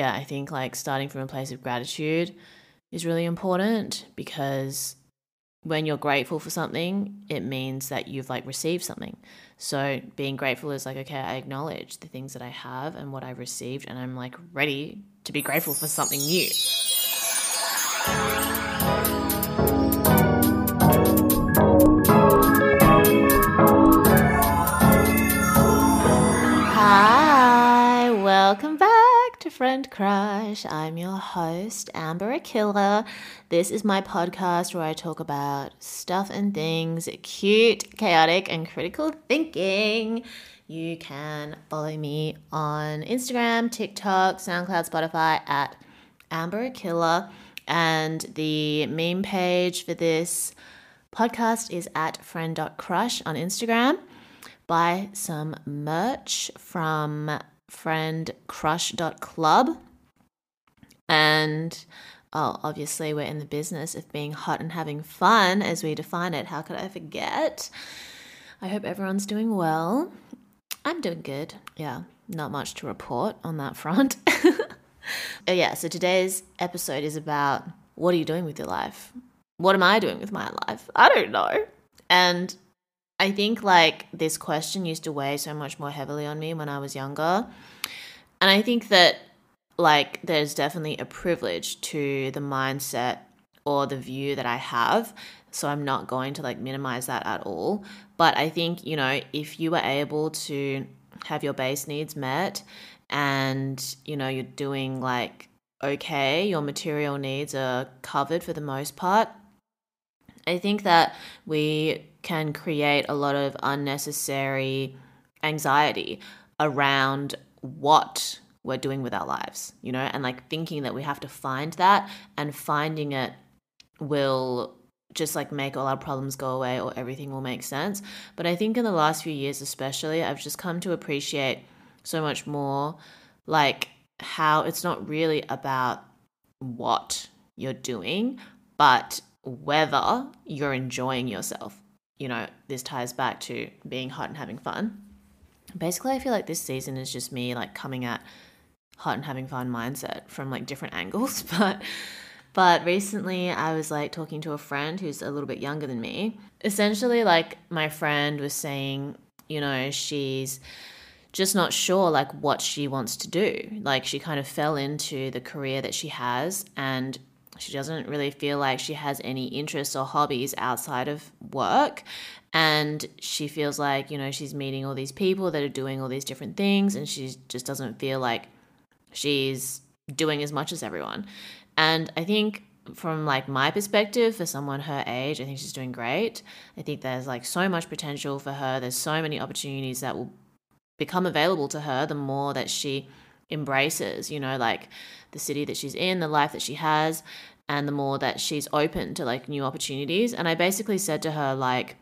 yeah, I think like starting from a place of gratitude is really important because when you're grateful for something, it means that you've like received something. So being grateful is like, okay, I acknowledge the things that I have and what I've received, and I'm like ready to be grateful for something new. Friend Crush. I'm your host, Amber Akilla. This is my podcast where I talk about stuff and things cute, chaotic, and critical thinking. You can follow me on Instagram, TikTok, SoundCloud, Spotify at Amber Akilla. And the meme page for this podcast is at friend.crush on Instagram. Buy some merch from friendcrush.club. And oh, obviously, we're in the business of being hot and having fun as we define it. How could I forget? I hope everyone's doing well. I'm doing good. Yeah, not much to report on that front. oh, yeah, so today's episode is about what are you doing with your life? What am I doing with my life? I don't know. And I think like this question used to weigh so much more heavily on me when I was younger. And I think that like there's definitely a privilege to the mindset or the view that I have. So I'm not going to like minimize that at all. But I think, you know, if you were able to have your base needs met and, you know, you're doing like okay, your material needs are covered for the most part, I think that we can create a lot of unnecessary anxiety around what we're doing with our lives, you know, and like thinking that we have to find that and finding it will just like make all our problems go away or everything will make sense. But I think in the last few years, especially, I've just come to appreciate so much more like how it's not really about what you're doing, but whether you're enjoying yourself. You know, this ties back to being hot and having fun. Basically, I feel like this season is just me like coming at hot and having fun mindset from like different angles, but but recently I was like talking to a friend who's a little bit younger than me. Essentially like my friend was saying, you know, she's just not sure like what she wants to do. Like she kind of fell into the career that she has and she doesn't really feel like she has any interests or hobbies outside of work. And she feels like, you know, she's meeting all these people that are doing all these different things, and she just doesn't feel like she's doing as much as everyone. And I think from like my perspective for someone her age i think she's doing great i think there's like so much potential for her there's so many opportunities that will become available to her the more that she embraces, you know, like the city that she's in, the life that she has, and the more that she's open to like new opportunities. And I basically said to her, like,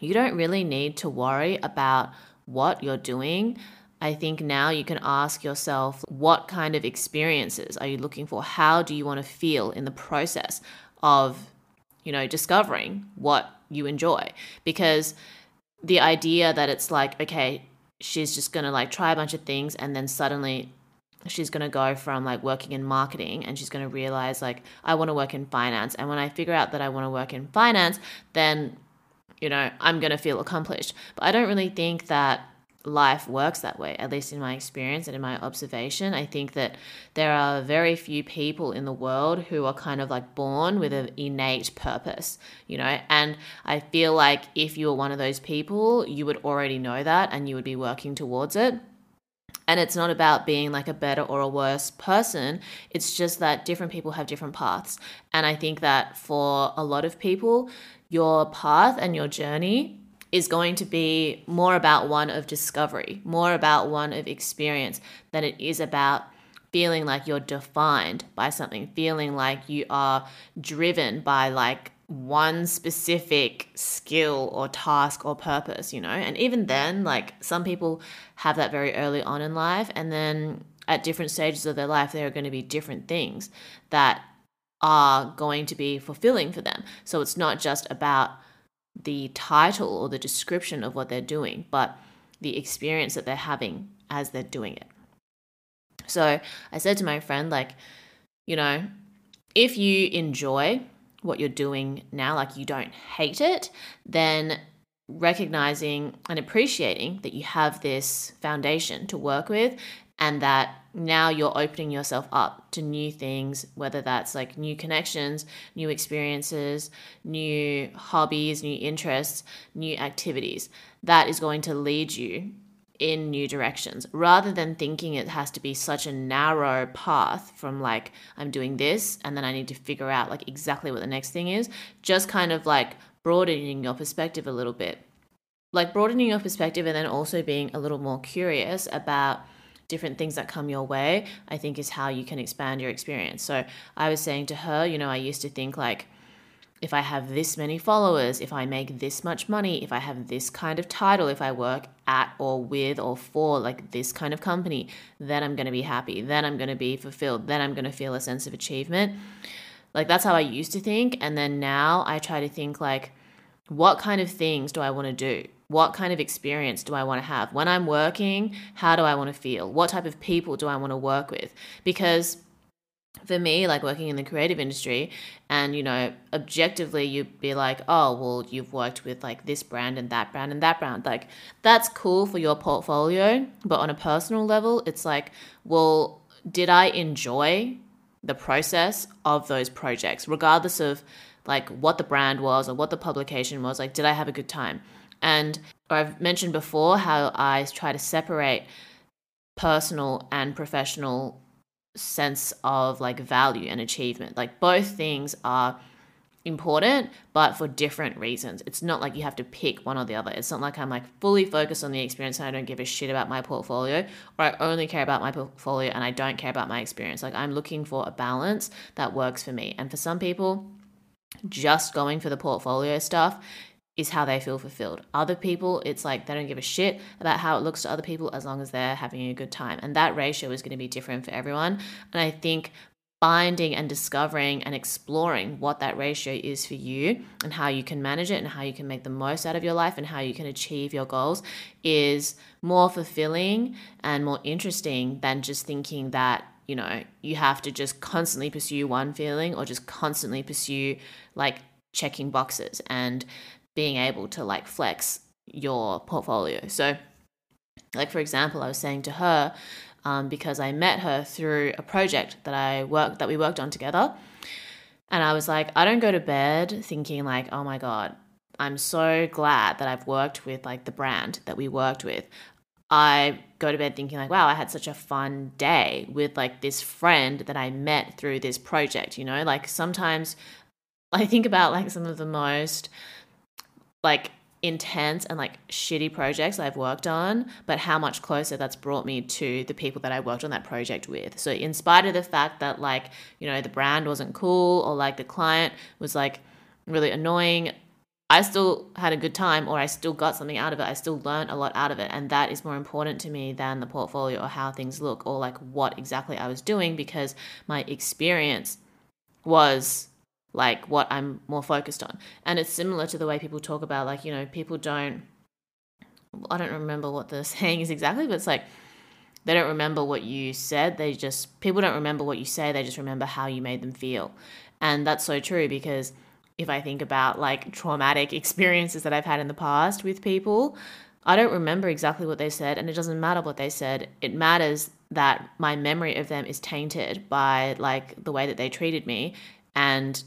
you don't really need to worry about what you're doing. I think now you can ask yourself, what kind of experiences are you looking for? How do you want to feel in the process of, you know, discovering what you enjoy? Because the idea that it's like, okay, she's just going to like try a bunch of things and then suddenly she's going to go from like working in marketing and she's going to realize like I want to work in finance and when I figure out that I want to work in finance then you know I'm going to feel accomplished. But I don't really think that life works that way, at least in my experience and in my observation. I think that there are very few people in the world who are kind of like born with an innate purpose, you know. And I feel like if you were one of those people, you would already know that and you would be working towards it. And it's not about being like a better or a worse person. It's just that different people have different paths. And I think that for a lot of people, your path and your journey is going to be more about one of discovery, more about one of experience than it is about feeling like you're defined by something, feeling like you are driven by like one specific skill or task or purpose, you know? And even then, like some people have that very early on in life, and then at different stages of their life, there are going to be different things that are going to be fulfilling for them. So it's not just about the title or the description of what they're doing, but the experience that they're having as they're doing it. So I said to my friend, like, you know, if you enjoy what you're doing now, like you don't hate it, then recognizing and appreciating that you have this foundation to work with and that now you're opening yourself up to new things, whether that's like new connections, new experiences, new hobbies, new interests, new activities. That is going to lead you in new directions rather than thinking it has to be such a narrow path from like I'm doing this and then I need to figure out like exactly what the next thing is just kind of like broadening your perspective a little bit like broadening your perspective and then also being a little more curious about different things that come your way I think is how you can expand your experience so I was saying to her you know I used to think like if I have this many followers, if I make this much money, if I have this kind of title, if I work at or with or for like this kind of company, then I'm going to be happy. Then I'm going to be fulfilled. Then I'm going to feel a sense of achievement. Like that's how I used to think. And then now I try to think like, what kind of things do I want to do? What kind of experience do I want to have? When I'm working, how do I want to feel? What type of people do I want to work with? Because for me, like working in the creative industry, and you know, objectively, you'd be like, oh, well, you've worked with like this brand and that brand and that brand. Like, that's cool for your portfolio. But on a personal level, it's like, well, did I enjoy the process of those projects, regardless of like what the brand was or what the publication was? Like, did I have a good time? And I've mentioned before how I try to separate personal and professional sense of like value and achievement. Like both things are important, but for different reasons. It's not like you have to pick one or the other. It's not like I'm like fully focused on the experience and I don't give a shit about my portfolio, or I only care about my portfolio and I don't care about my experience. Like I'm looking for a balance that works for me. And for some people, just going for the portfolio stuff is how they feel fulfilled. Other people, it's like they don't give a shit about how it looks to other people as long as they're having a good time. And that ratio is going to be different for everyone. And I think finding and discovering and exploring what that ratio is for you and how you can manage it and how you can make the most out of your life and how you can achieve your goals is more fulfilling and more interesting than just thinking that you know you have to just constantly pursue one feeling or just constantly pursue like checking boxes and being able to like flex your portfolio. So, like for example, I was saying to her um, because I met her through a project that I worked that we worked on together, and I was like, I don't go to bed thinking like, oh my god, I'm so glad that I've worked with like the brand that we worked with. I go to bed thinking like, wow, I had such a fun day with like this friend that I met through this project, you know? Like sometimes I think about like some of the most like intense and like shitty projects I've worked on, but how much closer that's brought me to the people that I worked on that project with. So, in spite of the fact that, like, you know, the brand wasn't cool or like the client was like really annoying, I still had a good time or I still got something out of it. I still learned a lot out of it. And that is more important to me than the portfolio or how things look or like what exactly I was doing because my experience was like what I'm more focused on. And it's similar to the way people talk about like, you know, people don't I don't remember what the saying is exactly, but it's like they don't remember what you said. They just people don't remember what you say, they just remember how you made them feel. And that's so true because if I think about like traumatic experiences that I've had in the past with people, I don't remember exactly what they said, and it doesn't matter what they said. It matters that my memory of them is tainted by like the way that they treated me and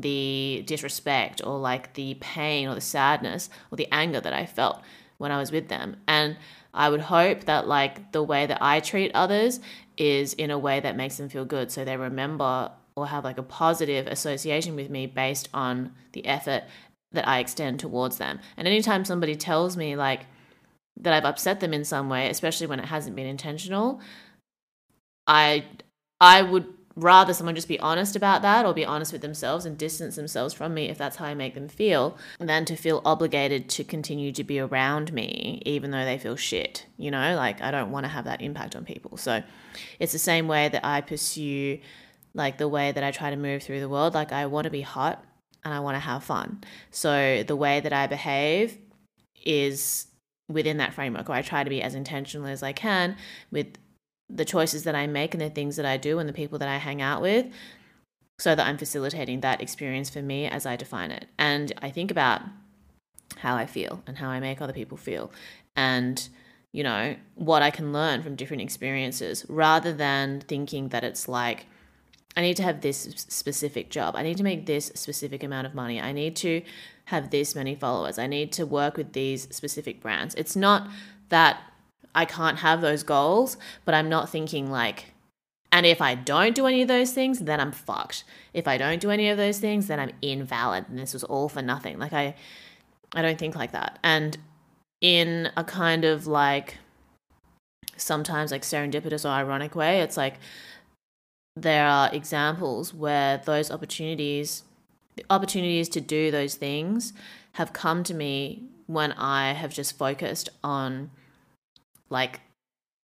the disrespect or like the pain or the sadness or the anger that I felt when I was with them. And I would hope that like the way that I treat others is in a way that makes them feel good so they remember or have like a positive association with me based on the effort that I extend towards them. And anytime somebody tells me like that I've upset them in some way, especially when it hasn't been intentional, I I would rather someone just be honest about that or be honest with themselves and distance themselves from me if that's how I make them feel than to feel obligated to continue to be around me even though they feel shit. You know, like I don't want to have that impact on people. So it's the same way that I pursue like the way that I try to move through the world. Like I want to be hot and I want to have fun. So the way that I behave is within that framework or I try to be as intentional as I can with the choices that I make and the things that I do and the people that I hang out with so that I'm facilitating that experience for me as I define it. And I think about how I feel and how I make other people feel and you know what I can learn from different experiences rather than thinking that it's like I need to have this specific job. I need to make this specific amount of money. I need to have this many followers. I need to work with these specific brands. It's not that I can't have those goals, but I'm not thinking like, and if I don't do any of those things, then I'm fucked. If I don't do any of those things, then I'm invalid and this was all for nothing. Like I I don't think like that. And in a kind of like sometimes like serendipitous or ironic way, it's like there are examples where those opportunities the opportunities to do those things have come to me when I have just focused on like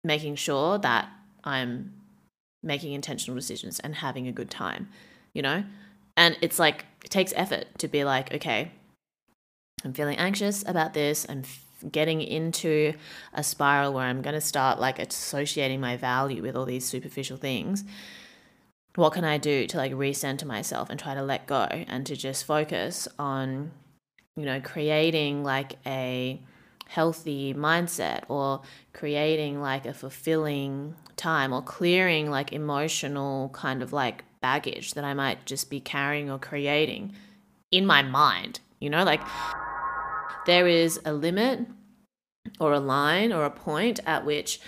making sure that I'm making intentional decisions and having a good time, you know? And it's like, it takes effort to be like, okay, I'm feeling anxious about this. I'm getting into a spiral where I'm going to start like associating my value with all these superficial things what can I do to like recenter myself and try to let go and to just focus on, you know, creating like a healthy mindset or creating like a fulfilling time or clearing like emotional kind of like baggage that I might just be carrying or creating in my mind. You know, like there is a limit or a line or a point at which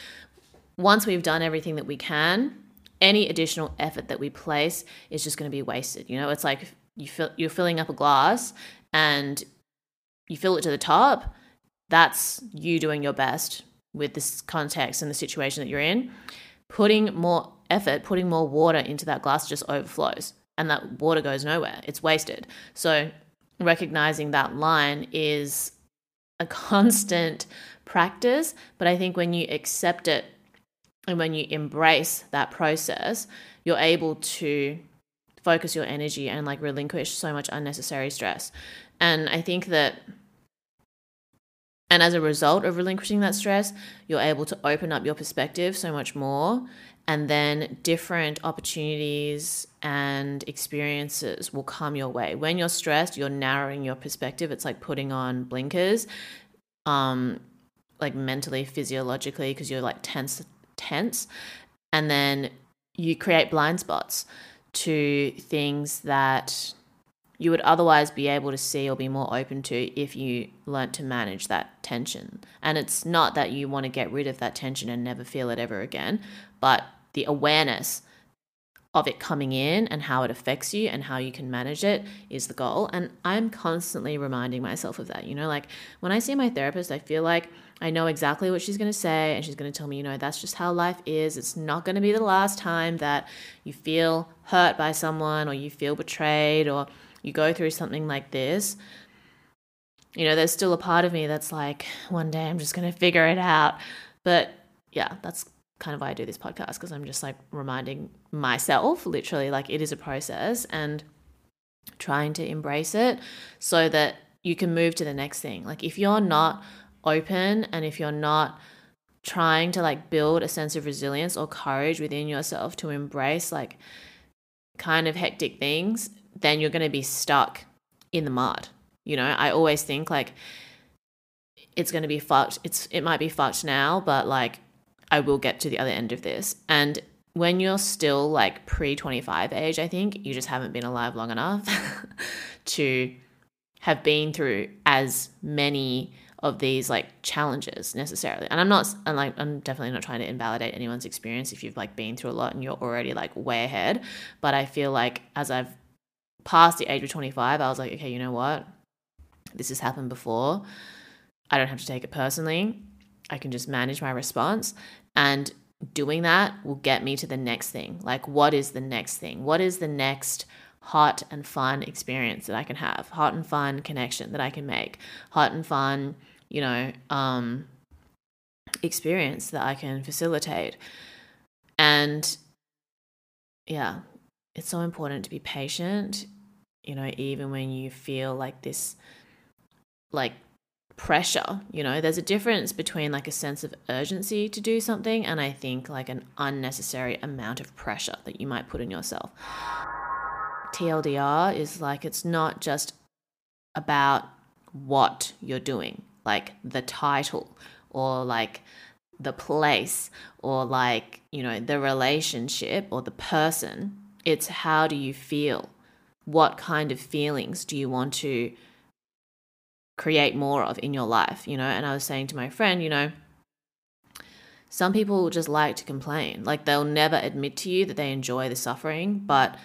once we've done everything that we can, any additional effort that we place is just going to be wasted. You know, it's like you fill, you're filling up a glass and you fill it to the top. That's you doing your best with this context and the situation that you're in. Putting more effort, putting more water into that glass just overflows and that water goes nowhere. It's wasted. So, recognizing that line is a constant practice. But I think when you accept it and when you embrace that process, you're able to focus your energy and like relinquish so much unnecessary stress. And I think that and as a result of relinquishing that stress, you're able to open up your perspective so much more. And then different opportunities and experiences will come your way. When you're stressed, you're narrowing your perspective. It's like putting on blinkers, um, like mentally, physiologically, because you're like tense tense and then you create blind spots to things that you would otherwise be able to see or be more open to if you learnt to manage that tension. And it's not that you want to get rid of that tension and never feel it ever again, but the awareness of it coming in and how it affects you and how you can manage it is the goal. And I'm constantly reminding myself of that. You know, like when I see my therapist, I feel like I know exactly what she's going to say, and she's going to tell me, you know, that's just how life is. It's not going to be the last time that you feel hurt by someone or you feel betrayed or you go through something like this. You know, there's still a part of me that's like, one day I'm just going to figure it out. But yeah, that's kind of why I do this podcast because I'm just like reminding myself, literally, like it is a process and trying to embrace it so that you can move to the next thing. Like if you're not open and if you're not trying to like build a sense of resilience or courage within yourself to embrace like kind of hectic things, then you're going to be stuck in the mud. You know, I always think like it's going to be fucked. It's it might be fucked now, but like I will get to the other end of this. And when you're still like pre 25 age, I think you just haven't been alive long enough to have been through as many of these like challenges necessarily. And I'm not and like I'm definitely not trying to invalidate anyone's experience if you've like been through a lot and you're already like way ahead, but I feel like as I've passed the age of 25, I was like, okay, you know what? This has happened before. I don't have to take it personally. I can just manage my response and doing that will get me to the next thing. Like what is the next thing? What is the next hot and fun experience that I can have, hot and fun connection that I can make, hot and fun, you know, um, experience that I can facilitate. And yeah, it's so important to be patient, you know, even when you feel like this, like pressure. You know, there's a difference between like a sense of urgency to do something and I think like an unnecessary amount of pressure that you might put on yourself. TLDR is like it's not just about what you're doing, like the title or like the place or like, you know, the relationship or the person. It's how do you feel? What kind of feelings do you want to create more of in your life, you know? And I was saying to my friend, you know, some people just like to complain. Like they'll never admit to you that they enjoy the suffering, but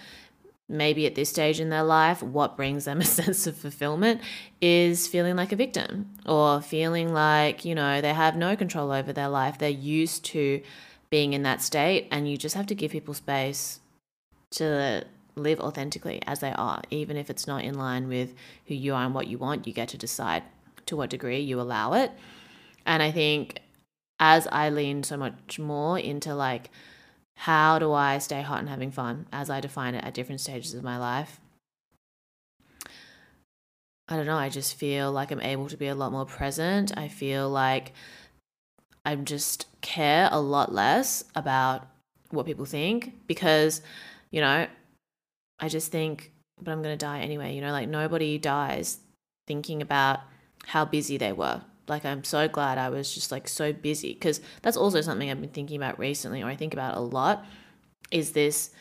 maybe at this stage in their life, what brings them a sense of fulfillment is feeling like a victim or feeling like, you know, they have no control over their life. They're used to being in that state, and you just have to give people space to live authentically as they are, even if it's not in line with who you are and what you want. You get to decide to what degree you allow it. And I think as I lean so much more into like, how do I stay hot and having fun as I define it at different stages of my life? I don't know. I just feel like I'm able to be a lot more present. I feel like I just care a lot less about what people think because, you know, I just think, but I'm going to die anyway. You know, like nobody dies thinking about how busy they were. Like, I'm so glad I was just like so busy because that's also something I've been thinking about recently, or I think about a lot is this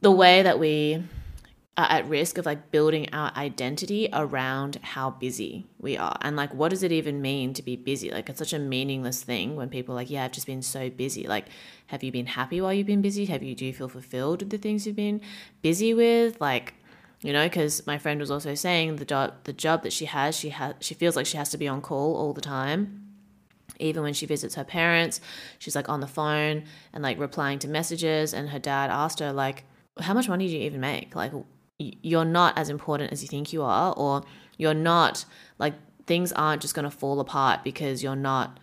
the way that we are at risk of like building our identity around how busy we are. And like what does it even mean to be busy? Like it's such a meaningless thing when people are like yeah i've just been so busy. Like have you been happy while you've been busy? Have you do you feel fulfilled with the things you've been busy with? Like you know because my friend was also saying the job the job that she has she has she feels like she has to be on call all the time. Even when she visits her parents she's like on the phone and like replying to messages and her dad asked her like how much money do you even make? Like you're not as important as you think you are, or you're not like things aren't just going to fall apart because you're not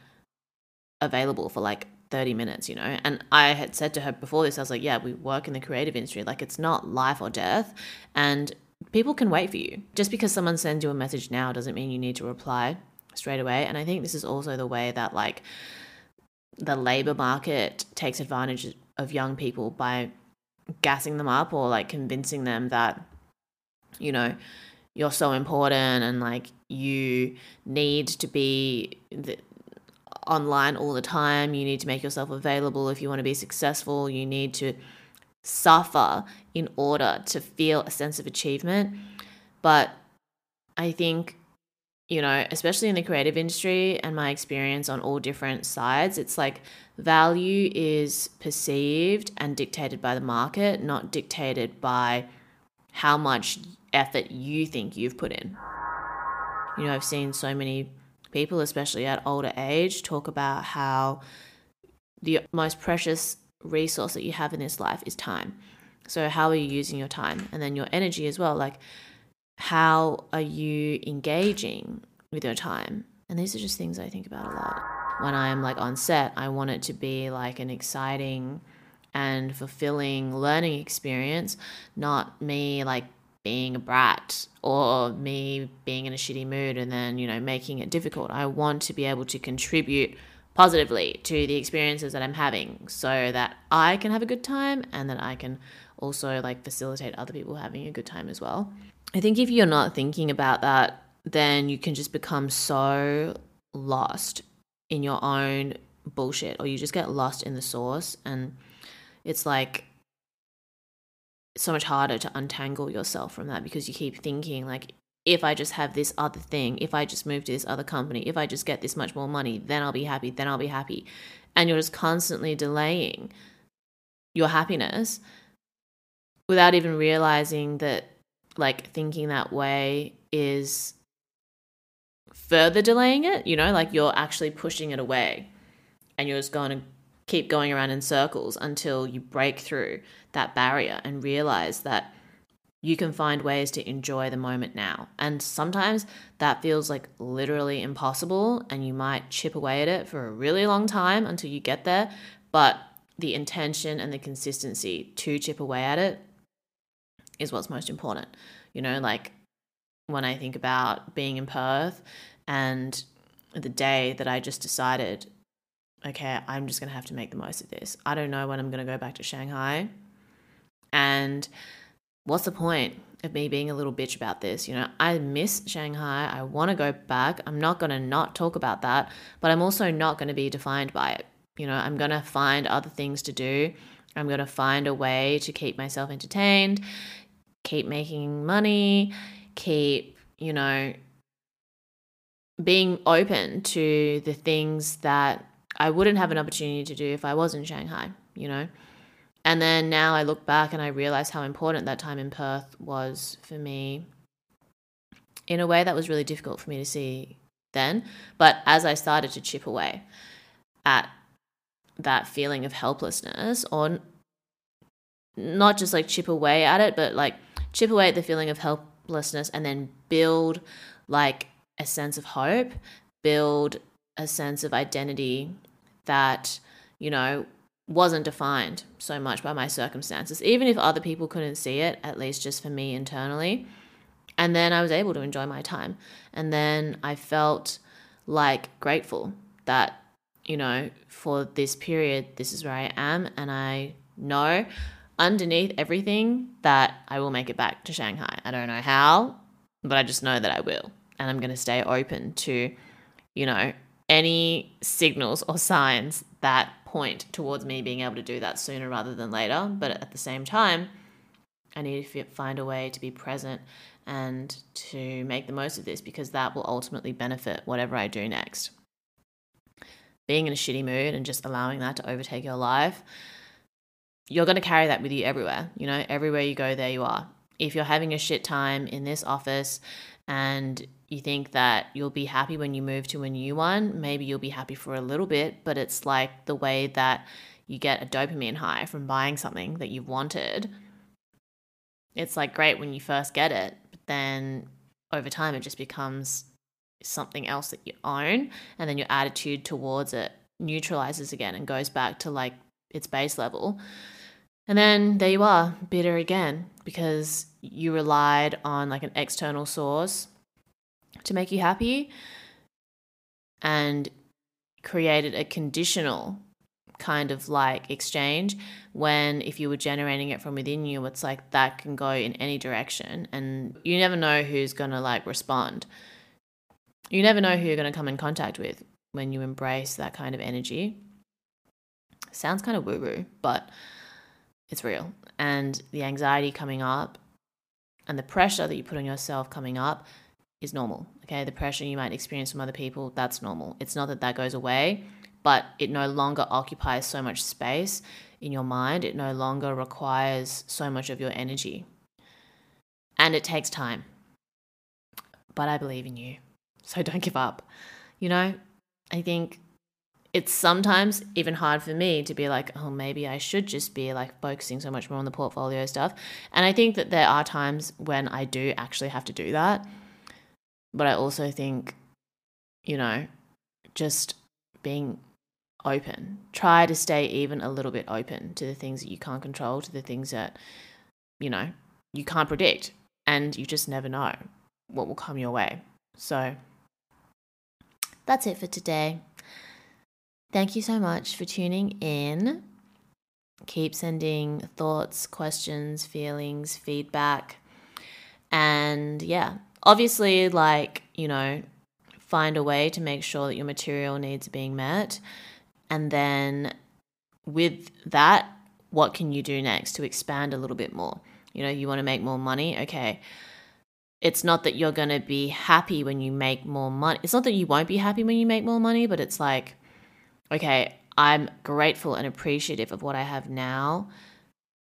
available for like 30 minutes, you know? And I had said to her before this, I was like, yeah, we work in the creative industry. Like, it's not life or death. And people can wait for you. Just because someone sends you a message now doesn't mean you need to reply straight away. And I think this is also the way that, like, the labor market takes advantage of young people by gassing them up or like convincing them that you know you're so important and like you need to be the, online all the time. You need to make yourself available if you want to be successful. You need to suffer in order to feel a sense of achievement. But i think you know, especially in the creative industry and my experience on all different sides, it's like value is perceived and dictated by the market, not dictated by how much effort you think you've put in. You know, I've seen so many people, especially at older age, talk about how the most precious resource that you have in this life is time. So, how are you using your time? And then your energy as well. Like, how are you engaging with your time? And these are just things I think about a lot. When I'm like on set, I want it to be like an exciting and fulfilling learning experience, not me like being a brat or me being in a shitty mood and then, you know, making it difficult. I want to be able to contribute positively to the experiences that I'm having so that I can have a good time and that I can also like facilitate other people having a good time as well. I think if you're not thinking about that, then you can just become so lost in your own bullshit or you just get lost in the source and it's like so much harder to untangle yourself from that because you keep thinking like if I just have this other thing, if I just move to this other company, if I just get this much more money, then I'll be happy, then I'll be happy. And you're just constantly delaying your happiness without even realizing that like thinking that way is further delaying it, you know, like you're actually pushing it away and you're just going to keep going around in circles until you break through that barrier and realize that you can find ways to enjoy the moment now. And sometimes that feels like literally impossible, and you might chip away at it for a really long time until you get there. But the intention and the consistency to chip away at it is what's most important. You know, like when I think about being in Perth And the day that I just decided, okay, I'm just going to have to make the most of this. I don't know when I'm going to go back to Shanghai. And what's the point of me being a little bitch about this? You know, I miss Shanghai. I want to go back. I'm not going to not talk about that, but I'm also not going to be defined by it. You know, I'm going to find other things to do. I'm going to find a way to keep myself entertained, keep making money, keep, you know, being open to the things that I wouldn't have an opportunity to do if I was in Shanghai, you know. And then now I look back and I realize how important that time in Perth was for me in a way that was really difficult for me to see then. But as I started to chip away at that feeling of helplessness, or not just like chip away at it, but like chip away at the feeling of helplessness and then build like a sense of hope, build a sense of identity that, you know, wasn't defined so much by my circumstances, even if other people couldn't see it, at least just for me internally. And then I was able to enjoy my time. And then I felt like grateful that, you know, for this period, this is where I am. And I know underneath everything that I will make it back to Shanghai. I don't know how, but I just know that I will. And I'm going to stay open to, you know, any signals or signs that point towards me being able to do that sooner rather than later. But at the same time, I need to find a way to be present and to make the most of this because that will ultimately benefit whatever I do next. Being in a shitty mood and just allowing that to overtake your life, you're going to carry that with you everywhere. You know, everywhere you go, there you are. If you're having a shit time in this office and you think that you'll be happy when you move to a new one, maybe you'll be happy for a little bit, but it's like the way that you get a dopamine high from buying something that you've wanted. It's like great when you first get it, but then over time it just becomes something else that you own, and then your attitude towards it neutralizes again and goes back to like its base level. And then there you are, bitter again, because you relied on like an external source to make you happy and created a conditional kind of like exchange when if you were generating it from within you it's like that can go in any direction and you never know who's going to like respond. You never know who you're going to come in contact with when you embrace that kind of energy. Sounds kind of woo woo but it's real and the anxiety coming up and the pressure that you put on yourself coming up is normal. Okay, the pressure you might experience from other people, that's normal. It's not that that goes away, but it no longer occupies so much space in your mind. It no longer requires so much of your energy. And it takes time. But I believe in you. So don't give up. You know, I think it's sometimes even hard for me to be like, oh, maybe I should just be like focusing so much more on the portfolio stuff. And I think that there are times when I do actually have to do that but I also think, you know, just being open. Try to stay even a little bit open to the things that you can't control, to the things that, you know, you can't predict. And you just never know what will come your way. So that's it for today. Thank you so much for tuning in. Keep sending thoughts, questions, feelings, feedback. And yeah, obviously, like, you know, find a way to make sure that your material needs are being met. And then with that, what can you do next to expand a little bit more? You know, you want to make more money. Okay. It's not that you're going to be happy when you make more money. It's not that you won't be happy when you make more money, but it's like, okay, I'm grateful and appreciative of what I have now.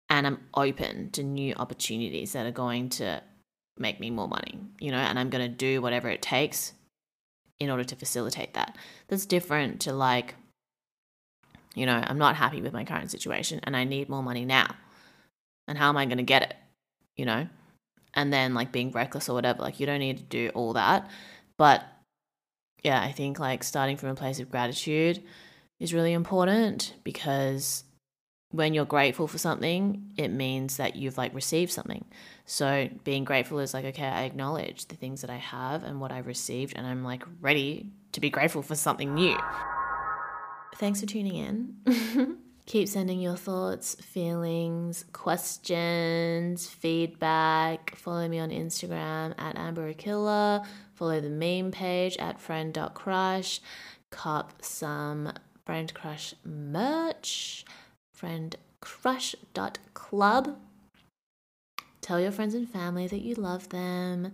And I'm open to new opportunities that are going to make me more money, you know, and I'm going to do whatever it takes in order to facilitate that. That's different to like, you know, I'm not happy with my current situation and I need more money now. And how am I going to get it, you know? And then like being reckless or whatever, like you don't need to do all that. But yeah, I think like starting from a place of gratitude is really important because when you're grateful for something, it means that you've like received something. So being grateful is like, okay, I acknowledge the things that I have and what I've received, and I'm like ready to be grateful for something new. Thanks for tuning in. Keep sending your thoughts, feelings, questions, feedback. Follow me on Instagram at Amber. Follow the meme page at friend.crush. Cop some Friend Crush merch friendcrush.club. Tell your friends and family that you love them.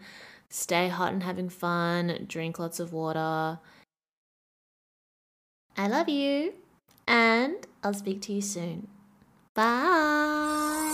Stay hot and having fun. Drink lots of water. I love you. And I'll speak to you soon. Bye.